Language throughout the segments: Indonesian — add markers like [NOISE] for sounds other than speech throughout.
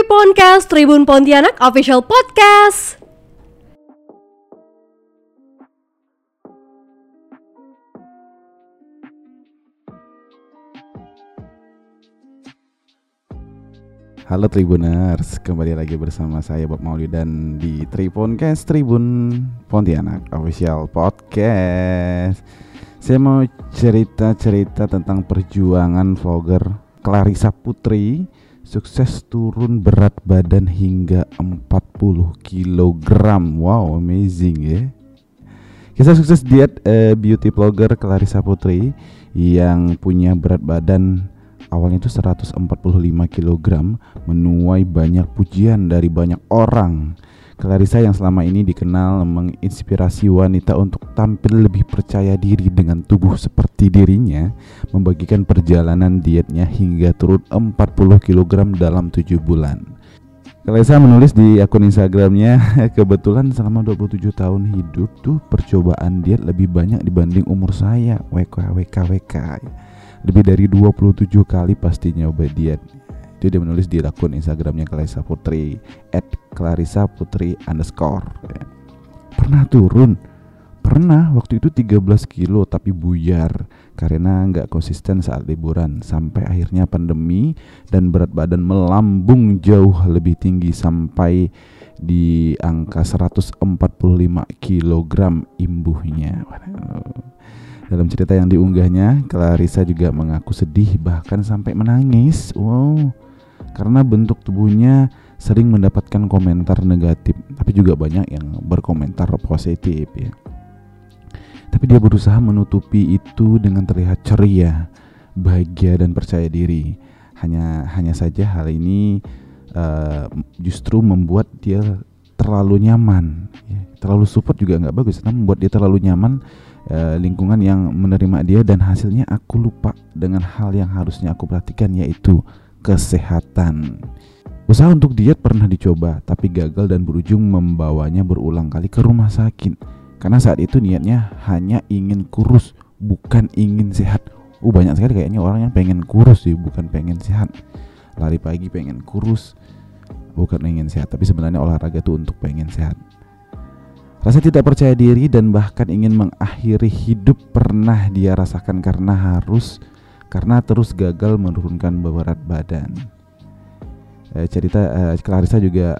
Tribuncast Tribun Pontianak Official Podcast. Halo Tribuners, kembali lagi bersama saya Bob Mauli dan di Tribuncast Tribun Pontianak Official Podcast. Saya mau cerita-cerita tentang perjuangan vlogger Clarissa Putri sukses turun berat badan hingga 40 kg. Wow, amazing ya. Kisah sukses diet uh, beauty vlogger Clarissa Putri yang punya berat badan awalnya itu 145 kg menuai banyak pujian dari banyak orang. Clarissa yang selama ini dikenal menginspirasi wanita untuk tampil lebih percaya diri dengan tubuh seperti dirinya, membagikan perjalanan dietnya hingga turun 40 kg dalam 7 bulan. Clarissa menulis di akun Instagramnya, [LAUGHS] kebetulan selama 27 tahun hidup tuh percobaan diet lebih banyak dibanding umur saya, WK, WK, WK lebih dari 27 kali pasti nyoba diet itu dia menulis di akun Instagramnya Clarissa Putri at Clarissa Putri underscore pernah turun pernah waktu itu 13 kilo tapi buyar karena nggak konsisten saat liburan sampai akhirnya pandemi dan berat badan melambung jauh lebih tinggi sampai di angka 145 kg imbuhnya. Dalam cerita yang diunggahnya, Clarissa juga mengaku sedih bahkan sampai menangis. Wow. Karena bentuk tubuhnya sering mendapatkan komentar negatif, tapi juga banyak yang berkomentar positif ya. Tapi dia berusaha menutupi itu dengan terlihat ceria, bahagia dan percaya diri. Hanya hanya saja hal ini uh, justru membuat dia terlalu nyaman. Ya. Terlalu support juga nggak bagus, karena membuat dia terlalu nyaman uh, lingkungan yang menerima dia dan hasilnya aku lupa dengan hal yang harusnya aku perhatikan yaitu kesehatan. Usaha untuk diet pernah dicoba tapi gagal dan berujung membawanya berulang kali ke rumah sakit. Karena saat itu niatnya hanya ingin kurus, bukan ingin sehat. Uh banyak sekali kayaknya orang yang pengen kurus sih, bukan pengen sehat. Lari pagi pengen kurus, bukan ingin sehat. Tapi sebenarnya olahraga tuh untuk pengen sehat. Rasa tidak percaya diri dan bahkan ingin mengakhiri hidup pernah dia rasakan karena harus karena terus gagal menurunkan berat badan. Eh, cerita eh, Clarissa juga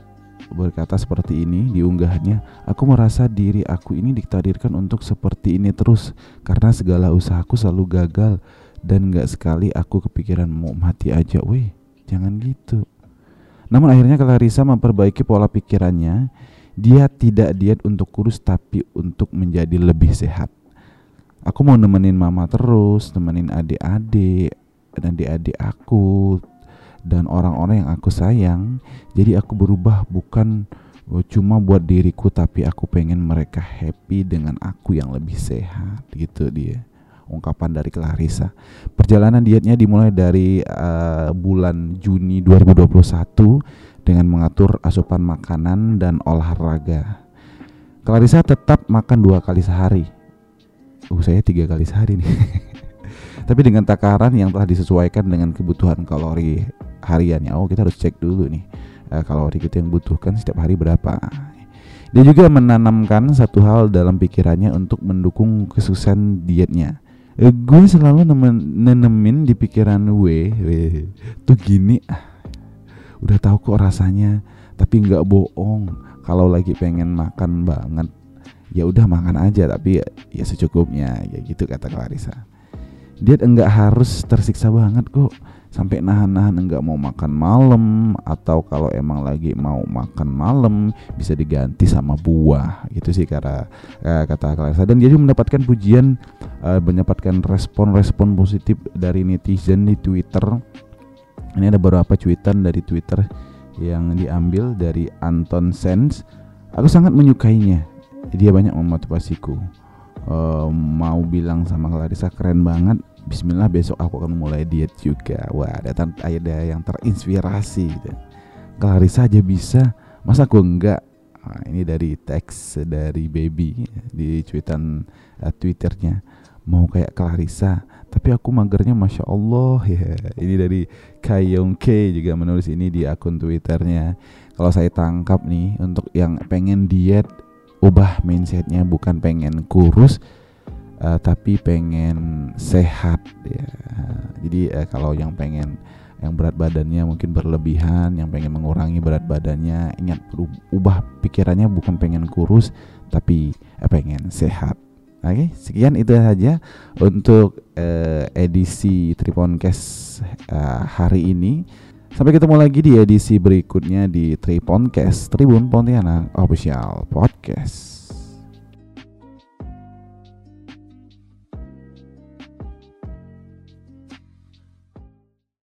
berkata seperti ini di unggahannya, aku merasa diri aku ini ditakdirkan untuk seperti ini terus karena segala usahaku selalu gagal dan gak sekali aku kepikiran mau mati aja, weh jangan gitu. Namun akhirnya Clarissa memperbaiki pola pikirannya dia tidak diet untuk kurus tapi untuk menjadi lebih sehat. Aku mau nemenin mama terus, nemenin adik-adik dan adik-adik aku dan orang-orang yang aku sayang. Jadi aku berubah bukan oh, cuma buat diriku tapi aku pengen mereka happy dengan aku yang lebih sehat gitu dia ungkapan dari Clarissa. Perjalanan dietnya dimulai dari uh, bulan Juni 2021 dengan mengatur asupan makanan dan olahraga. Clarissa tetap makan dua kali sehari. Uh, saya tiga kali sehari nih. [LAUGHS] Tapi dengan takaran yang telah disesuaikan dengan kebutuhan kalori hariannya. Oh, kita harus cek dulu nih uh, kalori kita yang butuhkan setiap hari berapa. Dia juga menanamkan satu hal dalam pikirannya untuk mendukung kesuksesan dietnya. Eh, gue selalu nemenin di pikiran gue, tuh gini ah udah tahu kok rasanya tapi nggak bohong kalau lagi pengen makan banget ya udah makan aja tapi ya, ya secukupnya ya gitu kata Clarissa diet enggak harus tersiksa banget kok sampai nahan-nahan enggak mau makan malam atau kalau emang lagi mau makan malam bisa diganti sama buah gitu sih kata eh, kata Clarissa dan dia juga mendapatkan pujian uh, mendapatkan respon-respon positif dari netizen di Twitter ini ada beberapa cuitan dari Twitter yang diambil dari Anton Sens. Aku sangat menyukainya. Dia banyak memotivasiku. Uh, mau bilang sama Clarissa keren banget. Bismillah besok aku akan mulai diet juga. Wah, ada ada yang terinspirasi gitu. Clarissa aja bisa, masa aku enggak? Nah, ini dari teks dari baby di cuitan uh, twitternya mau kayak Clarissa tapi aku magernya masya Allah [LAUGHS] ya ini dari Kayong K juga menulis ini di akun twitternya kalau saya tangkap nih untuk yang pengen diet ubah mindsetnya bukan pengen kurus uh, tapi pengen sehat ya jadi uh, kalau yang pengen yang berat badannya mungkin berlebihan, yang pengen mengurangi berat badannya, ingat ubah pikirannya bukan pengen kurus tapi eh, pengen sehat. Oke, sekian itu saja untuk uh, edisi Triponcast uh, hari ini. Sampai ketemu lagi di edisi berikutnya di Triponcast Tribun Pontianak Official Podcast.